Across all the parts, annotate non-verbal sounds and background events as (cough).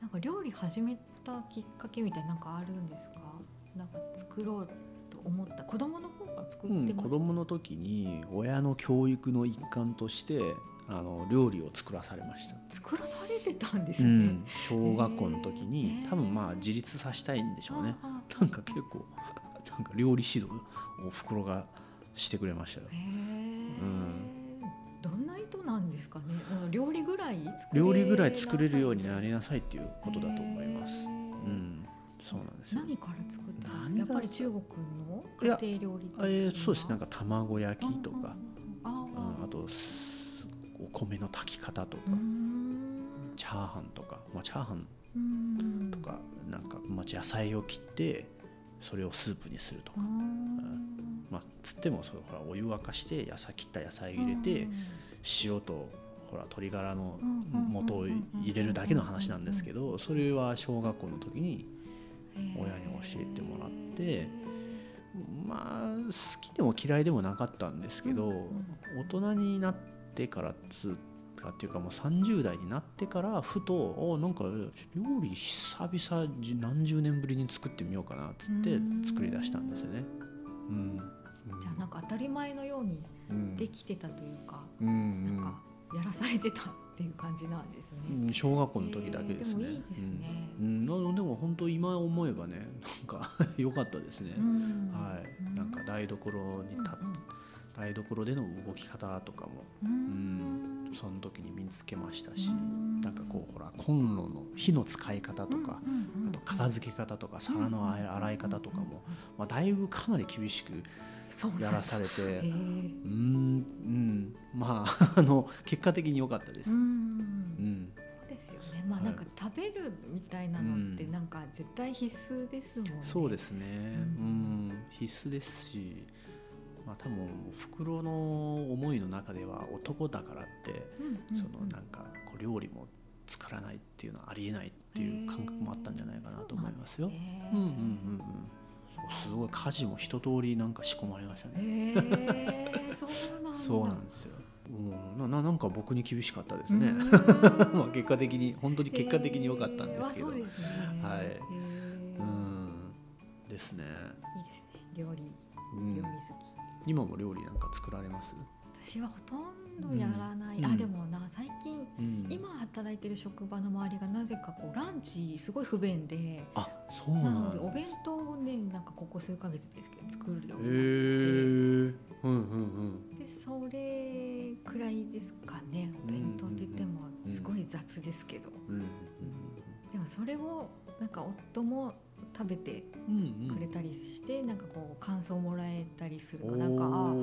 なんか料理始めたきっかけみたいななんかあるんですか？なんか作ろうと思った。子供の頃から作ってうん、子供の時に親の教育の一環としてあの料理を作らされました、作らされてたんですね、うん、小学校の時に、へー。多分まあ自立させたいんでしょうね。ああなんか結構なんか料理指導を袋がしてくれましたよ。へえ、うんどんな意図なんですかね。うん料理ぐらい作れ料理ぐらい作れるようになりりなさいっていうことだと思います。うん。そうなんですよ。何から作ってたやっぱり中国の家庭料理えーそうです。なんか卵焼きとか、あうん、あとすお米の炊き方とか、チャーハンとか、まあ、チャーハンうん。とかなんか、まあ、野菜を切ってそれをスープにするとか、まあ、つってもそうほらお湯沸かして野菜切った野菜入れて塩とほら鶏ガラの素を入れるだけの話なんですけどそれは小学校の時に親に教えてもらってまあ好きでも嫌いでもなかったんですけど大人になってからつうかっていうかもう30代になってからふとあなんか料理久々じ何十年ぶりに作ってみようかなっつって作り出したんですよね。うんじゃあなんか当たり前のようにうん。できてたというか、うんなんかやらされてたっていう感じなんですね。うん小学校の時だけですね。えーでもいいですね。うん。うん。なでも本当今思えばねなんか (laughs) 良かったですね。うん。はい、なんか台所に立っ台所での動き方とかも、ううん。ん、その時に身につけましたし、うん。なんかこうほらコンロの火の使い方とか、うんうんあと片付け方とか皿の洗い方とかも、まあ、だいぶかなり厳しくやらされて、うんうんまあ (laughs) あの結果的に良かったです。うですよね。まあはいなんか食べるみたいなのってうんなんか絶対必須ですもんね。そうですね、ううんん、必須ですし、まあ多分袋の思いの中では男だからって、うんうんうん。そのなんかこう料理も作らないっていうのはありえないっていう感覚もあったんじゃないかなと思いますよ。うんうんうんうん。すごい家事も一通りなんか仕込まれましたね。へえ、そうなんだ。そうなんですよ。うん、なななんか僕に厳しかったですね。(laughs) まあ結果的に本当に結果的に良かったんですけど。へーね。はいへーうんですね。いいですね。料理うん料理好き。今も料理なんか作られます？私はほとんどやらない。うんあでもな最近うん今働いてる職場の周りがなぜかこうランチすごい不便で。あそうな。のでお弁当をねなんかここ数ヶ月ですけど作るようへになってえ。うんうんでそれくらいですかねお弁当って言ってもうんすごい雑ですけど、うん。うんでもそれをなんか夫も食べてうんうん。くれたりして、なんかこう感想をもらえたりするおのなんか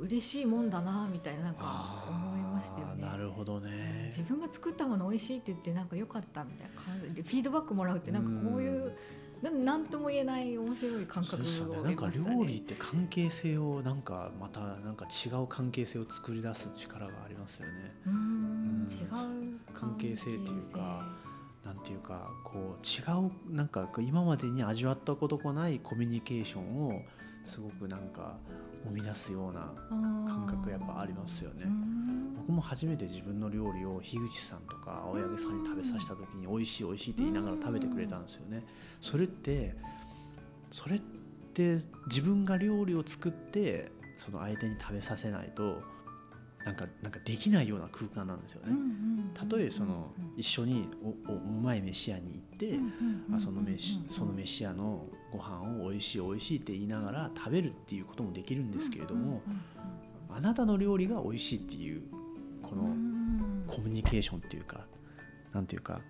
嬉しいもんだなみたいななんか思いましたよねなるほどね。自分が作ったもの美味しいって言ってなんか良かったみたいな感じでフィードバックもらうってなんかこういうなんとも言えない面白い感覚をそうですよね。得なんか。料理って関係性をなんかまたなんか違う関係性を作り出す力がありますよね。うーんうん違う関係性っていうか関なんていうかこう違うなんか今までに味わったことがないコミュニケーションをすごくなんか生み出すような感覚やっぱありますよね。僕も初めて自分の料理を樋口さんとか青柳さんに食べさせた時に美味しい美味しいって言いながら食べてくれたんですよね。それってそれって自分が料理を作ってその相手に食べさせないとなんかなんかできないような空間なんですよね。たとえその一緒におおうまい飯屋に行って、あその飯その飯屋のご飯を美味しい美味しいって言いながら食べるっていうこともできるんですけれども、あなたの料理が美味しいっていうこのコミュニケーションっていうかなんていうか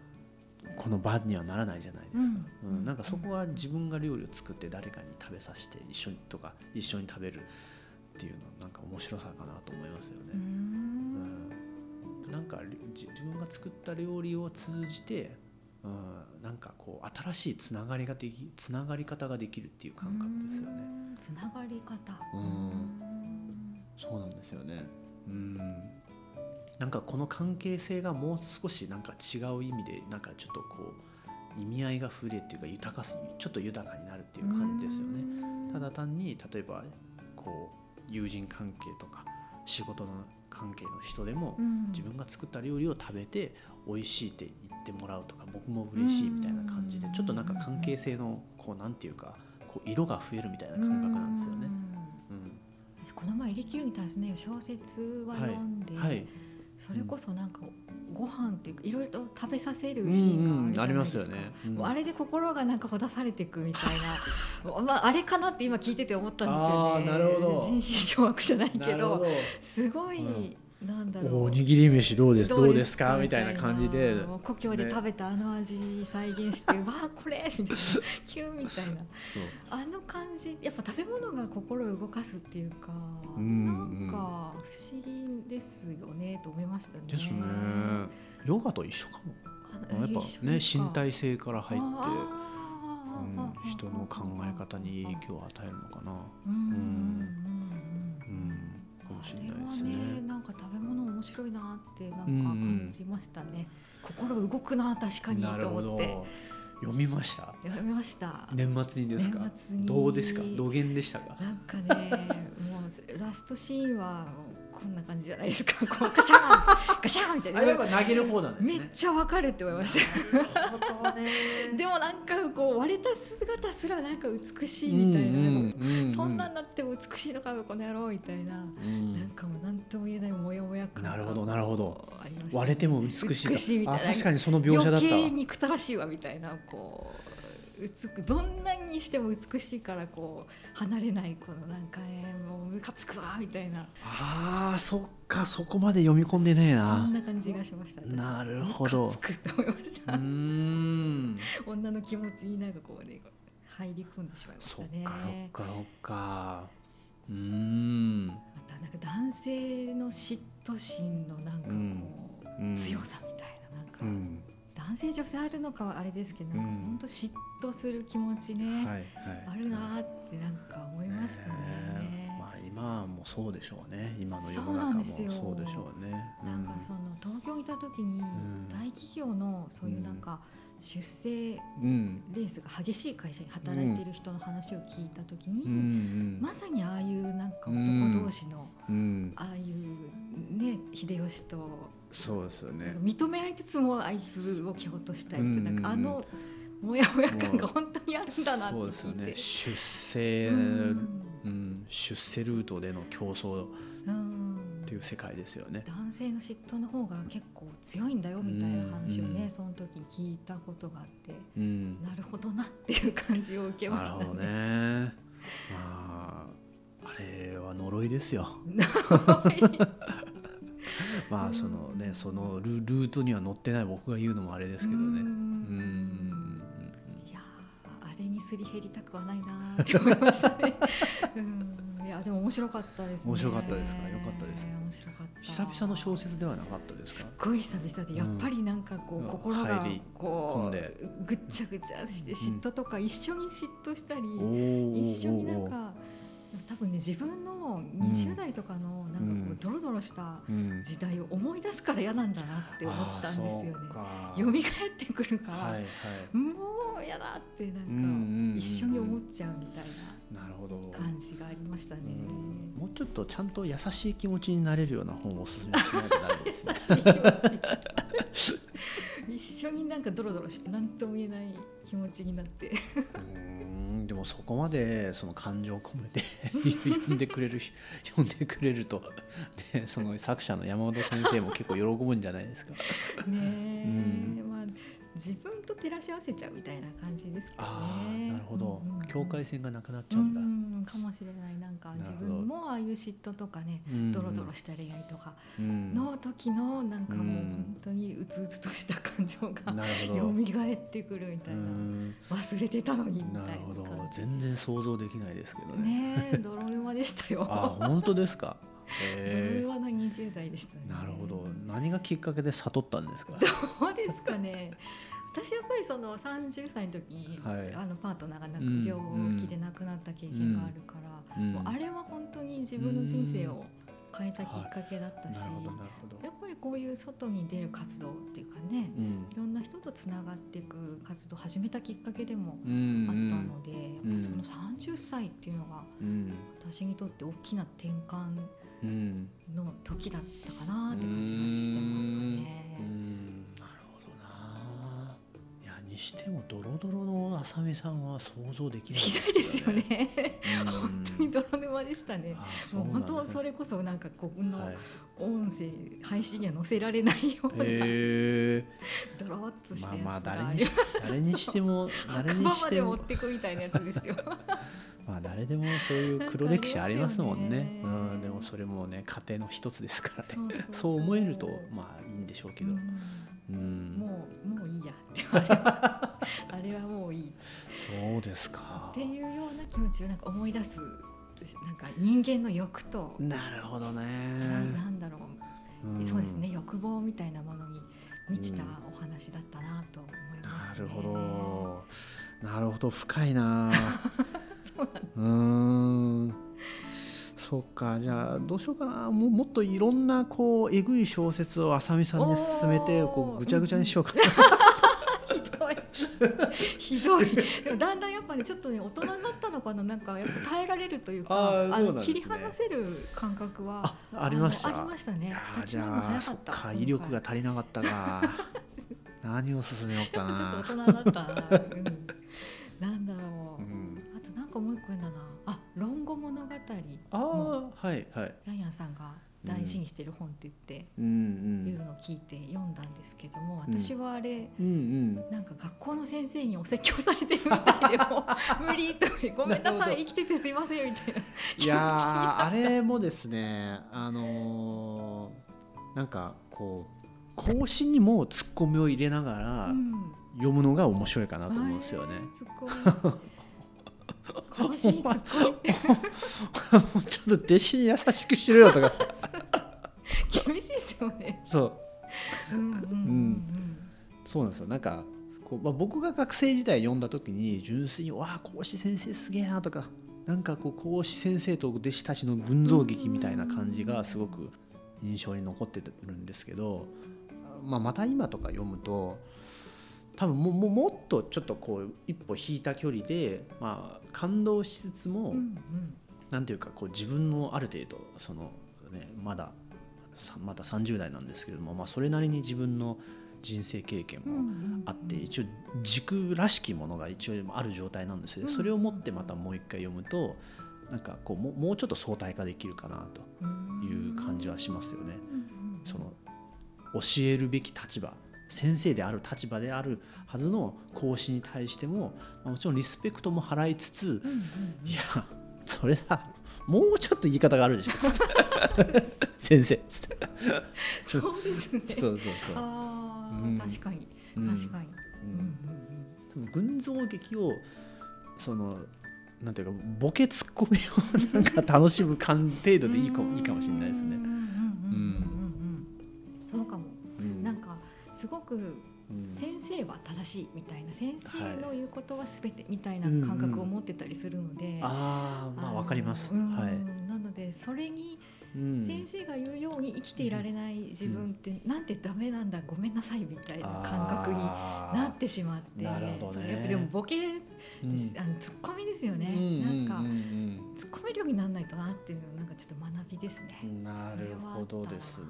この場にはならないじゃないですか、ううんんなんかそこは自分が料理を作って誰かに食べさせて一緒にとか一緒に食べるっていうのなんか面白さかなと思いますよね。うんなんかじ自分が作った料理を通じて、うん、なんかこう新しいつながりができつながり方ができるっていう感覚ですよね。つながり方うんそうなんですよね。うん。なんかこの関係性がもう少しなんか違う意味でなんかちょっとこう意味合いが増えっていうか豊かすちょっと豊かになるっていう感じですよね。ただ単に例えばこう友人関係とか仕事の関係の人でも、うん。自分が作った料理を食べて美味しいって言ってもらうとか僕も嬉しいみたいな感じでうん。ちょっとなんか関係性のこうなんていうかこう色が増えるみたいな感覚なんですよね。うん。この前「力に尋ねよ」小説は読んで、はい、それこそなんかご飯っていうかいろいろと食べさせるうんシーンうんあります。よね。うん。あれで心がなんかほだされていくみたいな。(laughs) まああれかなって今聞いてて思ったんですよね。あーなるほど。人心掌握じゃないけど。すごい、うんなんだろう。おにぎり飯どうです？どうですか？みたいな感じで。故郷で食べたあの味再現して、(laughs) わあこれ！みたいな。キュンみたいな。あの感じやっぱ食べ物が心を動かすっていうか、うんなんか不思議ですよねと思いましたね。ですね。ヨガと一緒かも。やっぱね身あ体性から入って、うん、人の考え方に影響を与えるのかな。うんもしれないですあれはねね。なんか食べ物面白いなってなんかうんうん感じましたね、心動くな確かに。と思って。読みました？読みました、年末にですか？どうですか？土源でしたか？なんかねもうラストシーンはこんな感じじゃないですか。(laughs) こうガシャンガシャンみたいな。投げる方なんめっちゃわかるって思いました。ね。(laughs) でもなんかこう割れた姿すらなんか美しいみたいな、うん。そんなんなっても美しいのかよこの野郎みたいな、うん。なんかもう何とも言えないモヤモヤ感がなるほどなるほど。ね。割れても美しい美しいみたいな。あ確かにその描写だったわ。余計憎たらしいわみたいなこう美くどんなにしても美しいからこう離れないこのなんかねもうムカつくわみたいな。あーそっかそこまで読み込んでねえそなんな感じがしました。私なるほど。ムカつくって思いました、うーん。女の気持ちになんかこうね入り込んでしまいましそったね。かそっかそっか。うーん。またなんか男性の嫉妬心のなんかこう、うん。強さみたいななんか、うん男性女性あるのかはあれですけどなんかうん。本当嫉妬する気持ちね、はいはいあるなーってなんか思いましたね。ねえ。まあ今もそうでしょうね。今の世の中もそうでしょうね。なんかその東京にいた時にん。大企業のそういうなんか出世うん。レースが激しい会社に働いている人の話を聞いた時に、うん。うん。まさにああいうなんかうん。男同士のうん。ああいうね秀吉とそうですよね。認め合いつつもあいつを蹴落としたいってうんなんかあのモヤモヤ感が本当にあるんだなってそうですよ。ね。出世うん。うん。出世ルートでの競争うんっていう世界ですよね。男性の嫉妬の方が結構強いんだよみたいな話をね、うんその時に聞いたことがあってうん。なるほどなっていう感じを受けましたね。ね。まああれは呪いですよ (laughs) まあそのねそのルルートには乗ってない僕が言うのもあれですけどね。ううん。ん。いやーあれにすり減りたくはないなーって思いましたね。(laughs) うん。いやでも面白かったですね。面白かったですか？よかったです面白かった。久々の小説ではなかったですすっかごい久々でやっぱりなんかこう、うん。心がこうぐっちゃぐちゃして嫉妬とか一緒に嫉妬したり、一緒になんか多分ね自分の20代とかのなんかこうドロドロしたうん。時代を思い出すから嫌なんだなって思ったんですよね。蘇ってくるから、はいはい。もう嫌だってなんか一緒に思っちゃうみたいなるほど。な感じがありましたね。うん。もうちょっとちゃんと優しい気持ちになれるような本をおすすめしないとダメですね一緒になんかドロドロして何とも言えない気持ちになってうんでもそこまでその感情を込めて (laughs) 読んでくれる読んでくれるとでその作者の山本先生も結構喜ぶんじゃないですか。ねえ、うまあ自分と照らし合わせちゃうみたいな感じですけどね。ああなるほど、うんうんうん。境界線がなくなっちうゃうんだ。んかもしれない。なんか自分もああいう嫉妬とかね、うんドロドロした恋愛とかうん。の時のなんかもううん本当にうつうつとした感情が。蘇ってくるみたいな、うん。忘れてたのにみたいななるほど。全然想像できないですけどね。ねえ泥沼でしたよ。あ本当ですか？泥へ沼な20代でしたね。えなるほど。何がきっかけで悟ったんですか？どうですかね私やっぱりその30歳の時に、はい。あのパートナーが亡くうん病気で亡くなった経験があるから、うん。もうあれは本当に自分の人生を変えたきっかけだったし、なるほどなるほど。やっぱりこういう外に出る活動っていうかねうん。いろんな人とつながっていく活動を始めたきっかけでもうん。あったので、やっうん。ぱその30歳っていうのがうん。私にとって大きな転換うんの時だったかなって感じがしてますかうね。してもドロドロの浅見さんは想像できない。ひどいですよね。うん。本当に泥沼でしたね。あもう本当それれこそなんかこのはい、音声配信には載せられないようなドロッとしたまあまあやつが誰にし誰にしても誰にしても。で持ってくみたいなやつですよ。(laughs) まあ誰でもそういう黒歴史ありますもんね。(laughs) ね。うん、でもそれもね家庭の一つですからね。そう思えるとまあいいんでしょうけど、うんうん。もうもういいやってあれはあれはもういい。っそうですか。ていうような気持ちをなんか思い出すなんか人間の欲と、なるほどね。ななんだろう、ん。そうですね欲望みたいなものに満ちたお話だったなと思います、ね。なるほど。なるほど深いな。(laughs) そうなんうーんそっか。じゃあどうしようかな。もうもっといろんなこうえぐい小説を浅見さんに勧めてこうぐちゃぐちゃにしようか。(laughs) な、ひどい。ひどい。でもだんだんやっぱりちょっとね大人になったのかななんかやっぱ耐えられるとい。うかあのね切り離せる感覚はあありましたありましたねじゃあ威力が足りなかったか何を勧めようかちょなっと大人だったな、うん、なんだろう、うんあとなんかもう一個言うんだなもあはいはい。ヤンヤンさんが大事にしてる本って言って、うんうん。いうのを聞いて読んだんですけども、うん。私はあれうんうん。なんか学校の先生にお説教されてるみたいでもう (laughs) 無理とごめんなさい生きててすいませんみたいないやーあれもですねあのーなんかこう講師にもツッコミを入れながらうん。読むのが面白いかなと思うんですよね。えーもう (laughs) ちょっと弟子に優しくしろよとか。厳しいですよね。そう。うんうんうんそうなんですよ。なんかこう、まあ、僕が学生時代読んだ時に純粋に「わあ講師先生すげえな」とかなんかこう講師先生と弟子たちの群像劇みたいな感じがすごく印象に残ってるんですけど、まあ、また今とか読むと多分もももっとちょっとこう一歩引いた距離で、まあ、感動しつつも、うんうん。なんていうかこう自分のある程度その、ね、まださまだ30代なんですけれども、まあ、それなりに自分の人生経験もうんあって一応軸らしきものが一応ある状態なんですよ。うん。それを持ってまたもう一回読むとなんかこうももうちょっと相対化できるかなという感じはしますよね。その教えるべき立場先生である立場であるはずの講師に対してもまあもちろんリスペクトも払いつつうんうんいやそれだもうちょっと言い方があるでしょ。先生。つってそうですね。そうそうそう。ああ、うん。確かに。うん。確かに。うん。うん多分群像劇をそのなんていうかボケツッコミをなんか楽しむ感程度でいいかもいいかもしれないですね。うんうんうんうんうん。うん。そうかも。すごくうん。先生は正しいみたいな先生の言うことはすべてみたいなうん感覚を持ってたりするので。ああまあのわかります、うん。はい、なのでそれにうん。先生が言うように生きていられない自分ってなんてダメなんだごめんなさいみたいな感覚になってしまってなるほどね。それやっぱでもボケです、うん。あのツッコミですよね、うんなんか、うんうん。ツッコめるようにならないとなっていうのはなんかちょっと学びですね。なるほどですね。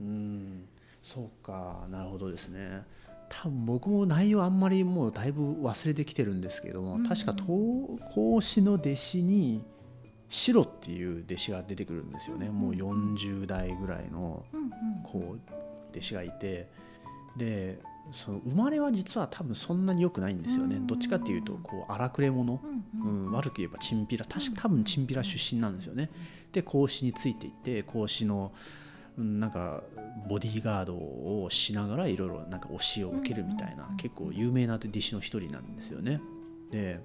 うんそうかなるほどですね。多分僕も内容あんまりもうだいぶ忘れてきてるんですけども、うん。確か東講師の弟子に白っていう弟子が出てくるんですよね、うんもう40代ぐらいのこう弟子がいて。でその生まれは実は多分そんなに良くないんですよね、うん。どっちかっていうとこう荒くれ者、うん悪く言えばチンピラ。確か多分チンピラ出身なんですよね。で孔子についていって孔子のうんなんかボディーガードをしながらいろいろなんか教えを受けるみたいなうん結構有名な弟子の一人なんですよね。で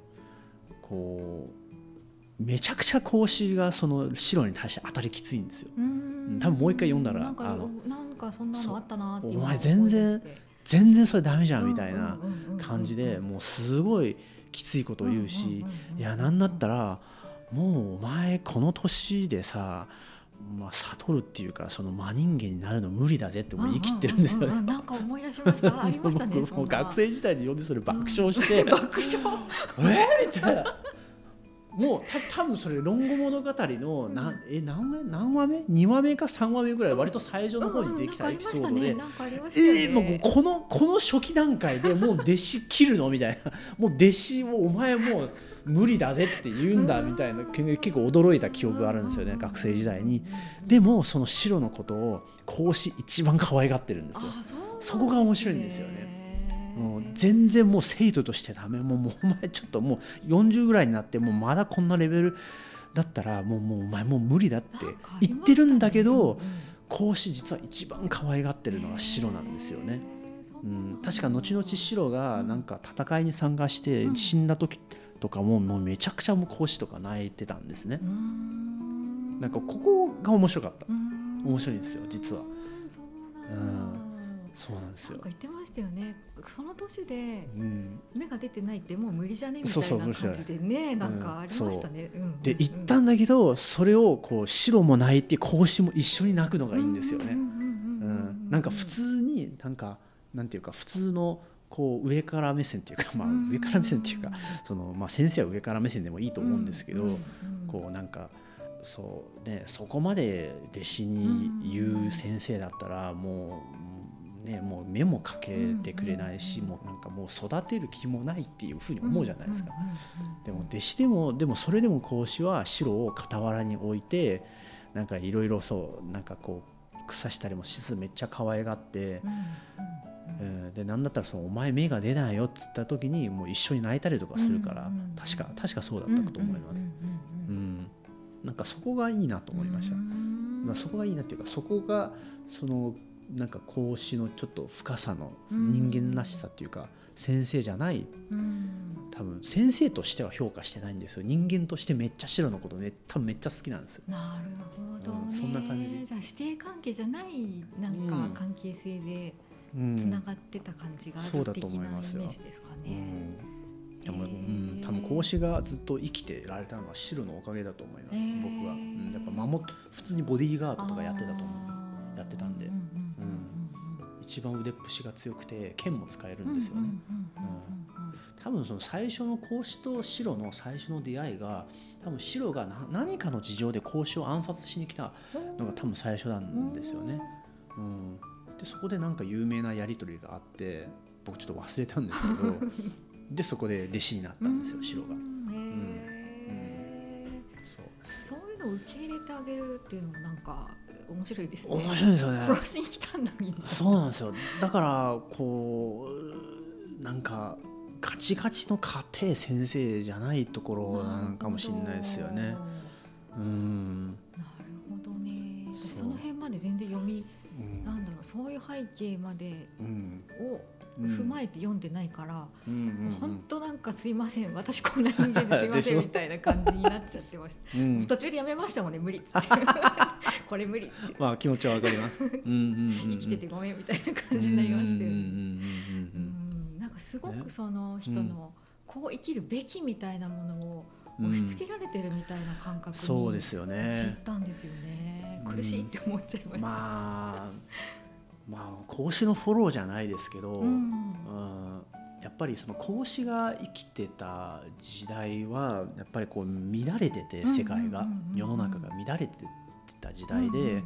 こうめちゃくちゃ孔子がその白に対して当たりきついんですよ。うん。多分もう一回読んだらなんかあのなんかそんなのあったなってお前全然全然それダメじゃんみたいな感じでもうすごいきついことを言うし、いやなんだったらもうお前この年でさ、まあ、悟るっていうかその真人間になるの無理だぜって言い切ってるんですよね。ううううなんか思い出しました。ありましたね。学生時代に読んでそれ爆笑して、(laughs) 爆笑？(laughs) え？ーみたいなもうた多分それ「論語物語の」なえ何話何話目 ?2 話目か3話目ぐらい割と最初の方にできたエピソードで。えー、もうこのこの初期段階でもう弟子切るのみたいな。もう弟子をお前もう無理だぜって言うんだみたいな結構驚いた記憶があるんですよね学生時代に。でもその白のことを孔子一番可愛がってるんですよ。そこが面白いんですよねもう全然もう生徒としてダメ。もうもうお前ちょっともう40ぐらいになってもうまだこんなレベルだったらもうもうお前もう無理だって言ってるんだけど孔子実は一番可愛がってるのは白なんですよね。うん、確か後々白がなんか戦いに参加して死んだ時とかももうめちゃくちゃもう孔子とか泣いてたんですね。なんかここが面白かった。面白いんですよ実は。うんそうなんですよ。言ってましたよね。その年で目が出てないってもう無理じゃね？みたいな感じでね、なんかありましたね。で言ったんだけど、それをこう白も泣いて孔子も一緒に泣くのがいいんですよね。うん、なんか普通になんかなんていうか普通のこう上から目線っていうか、まあ、上から目線っていうかその、まあ、先生は上から目線でもいいと思うんですけど、こうなんかそうねそこまで弟子に言う先生だったらもうね、もう目もかけてくれないし、もうなんかもう育てる気もないっていうふうに思うじゃないですか。でも弟子でもでもそれでも孔子は白を傍らに置いてなんかいろいろそうなんかこう草したりもしつつめっちゃ可愛がって、うん、で何だったらその「お前目が出ないよ」っつった時にもう一緒に泣いたりとかするから、確か確かそうだったかと思います。うん、なんかそこがいいなと思いました。まあ、そこがいいなっていうかそこがそのなんか孔子のちょっと深さの人間らしさっていうか、先生じゃない、多分先生としては評価してないんですよ。人間としてめっちゃ白のことね。多分めっちゃ好きなんですよ。なるほど、ね。うん、そんな感じ。じゃあ師弟関係じゃないなんか関係性でつながってた感じがある的なイメージですかね。でも、うん、多分孔子がずっと生きてられたのは白のおかげだと思います、僕は、うん、やっぱ守普通にボディーガードとかやってたと思う。やってたんで、一番腕っぷしが強くて剣も使えるんですよね。多分その最初の孔子と白の最初の出会いが多分白が何かの事情で孔子を暗殺しに来たのが多分最初なんですよね。うん、でそこでなんか有名なやり取りがあって僕ちょっと忘れたんですけど (laughs) でそこで弟子になったんですよ白が。うん。そういうのを受け入れてあげるっていうのもなんか面白いですね。面白いですよね。殺しに来たんだにそうなんですよ。だからこうなんかガチガチの家庭先生じゃないところなんかもしれないですよね。うんなるほどね。その辺まで全然読み、う。ん、なんだろうそういう背景までを、踏まえて読んでないから、本当なんかすいません私こんな人間ですいませんみたいな感じになっちゃってました、うん、途中でやめましたもんね無理。っつってこれ無理まあ気持ちはわかります。生きててごめんみたいな感じになりましたよなんかすごくその人のこう生きるべきみたいなものを押し付けられてるみたいな感覚にそうですよね。ったんですよね。苦しいって思っちゃいました、まあまあ孔子のフォローじゃないですけど、うん、やっぱりその孔子が生きてた時代はやっぱりこう乱れてて世界が世の中が乱れてた時代で。うん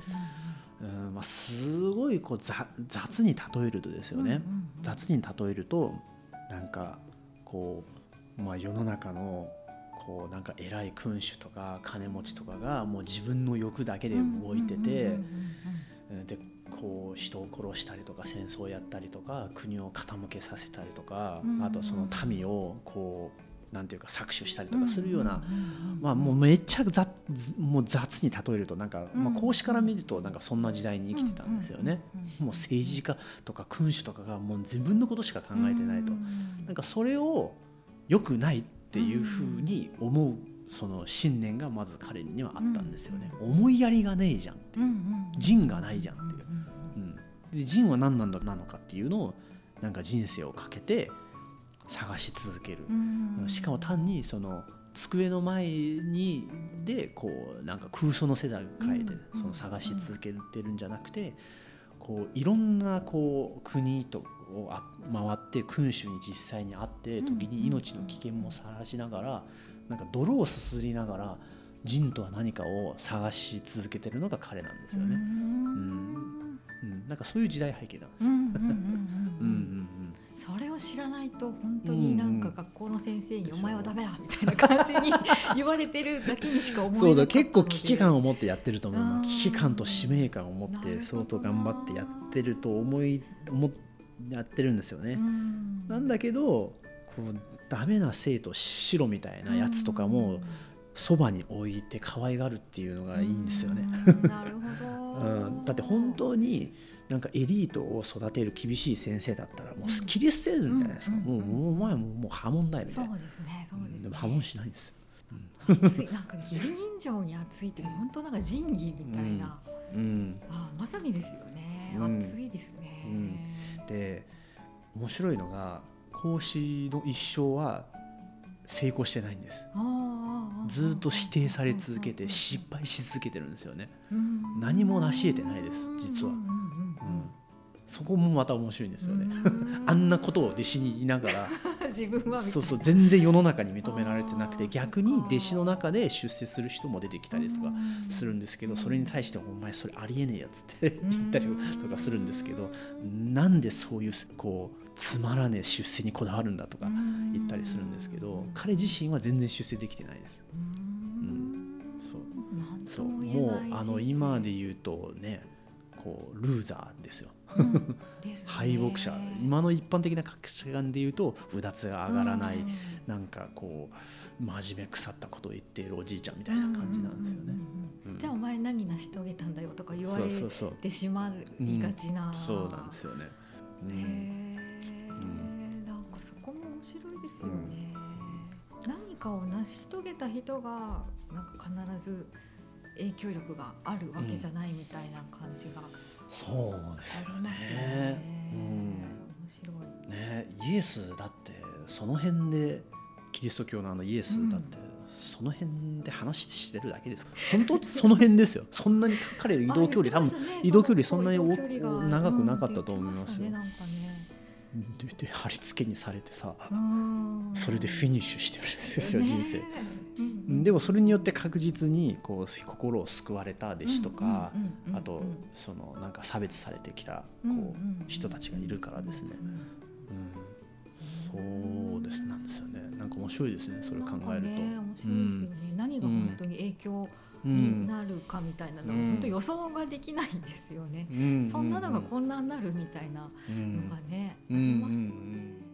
まあ、すごいこう雑に例えるとですよね、雑に例えるとなんかこう、まあ、世の中のこうなんか偉い君主とか金持ちとかがもう自分の欲だけで動いててでこう人を殺したりとか戦争をやったりとか国を傾けさせたりとか、あとその民をこうなんていうか搾取したりとかするような、まあもうめっちゃ雑もう雑に例えるとなんか、まあ、孔子から見るとなんかそんな時代に生きてたんですよね。もう政治家とか君主とかがもう自分のことしか考えてないと、なんかそれを良くないっていうふうに思うその信念がまず彼にはあったんですよね。思いやりがねえじゃんっていう、仁がないじゃんっていう。で仁は何なんだなのかっていうのをなんか人生をかけて探し続ける、しかも単にその机の前にでこうなんか空想の世代を変えてその探し続けてるんじゃなくてこういろんなこう国とを回って君主に実際に会って時に命の危険もさらしながらなんか泥をすすりながら人とは何かを探し続けてるのが彼なんですよね。うん、うん、なんかそういう時代背景なんです。うんうんそれを知らないと本当になんか学校の先生に「お前はダメだ」みたいな感じに (laughs) 言われてるだけにしか思えないそうだ結構危機感を持ってやってると思う。危機感と使命感を持って相当頑張ってやってると思い思やってるんですよね。なんだけどこうダメな生徒白みたいなやつとかもそばに置いて可愛がるっていうのがいいんですよね。(laughs) なるほど、うん、だって本当になんかエリートを育てる厳しい先生だったらもう切り捨てるんじゃないですか、もうもうお前ももう破門だよみたいな。そうですねそうですね、でも破門しないんですよ、熱 (laughs) いなんか義理人情に熱いって本当なんか仁義みたいな、うん、あまさにですよね、熱いですね、で面白いのが講師の一生は成功してないんです。ずっと否定され続けて失敗し続けてるんですよね。何も成し得てないです実は。そこもまた面白いんですよね。(laughs) あんなことを弟子にいながら自分はそうそう全然世の中に認められてなくて逆に弟子の中で出世する人も出てきたりとかするんですけどそれに対して「お前それありえねえやつ」って言ったりとかするんですけどなんでそういうこうつまらねえ出世にこだわるんだとか言ったりするんですけど彼自身は全然出世できてないです。うん、そう。そう。もうあの今で言うとねこうルーザーですよ。敗北者今の一般的な価値観でいうとうだつが上がらない、うん、なんかこう真面目腐ったことを言っているおじいちゃんみたいな感じなんですよね。じゃあお前何成し遂げたんだよとか言われてしまいがちな。そうなんですよね。うん、なんかそこも面白いですよね。うん、何かを成し遂げた人がなんか必ず影響力があるわけじゃないみたいな感じが、そうですよね。うん、面白い。ねイエスだってその辺でキリスト教のあのイエスだって、その辺で話してるだけですか本当その辺ですよ。そんなに彼移動距離多分移動距離そんなに長くなかったと思いますよ。で貼り付けにされてさそれでフィニッシュしてるんですよ、人生、でもそれによって確実にこう心を救われた弟子とかあとそのなんか差別されてきたこう人たちがいるからですね、うん、そうです。なんですよね。なんか面白いですね。それを考えると、ね、面白いですよね、何が本当に影響になるかみたいなのが、本当予想ができないんですよね、そんなのがこんなになるみたいなのがね、ありますよね。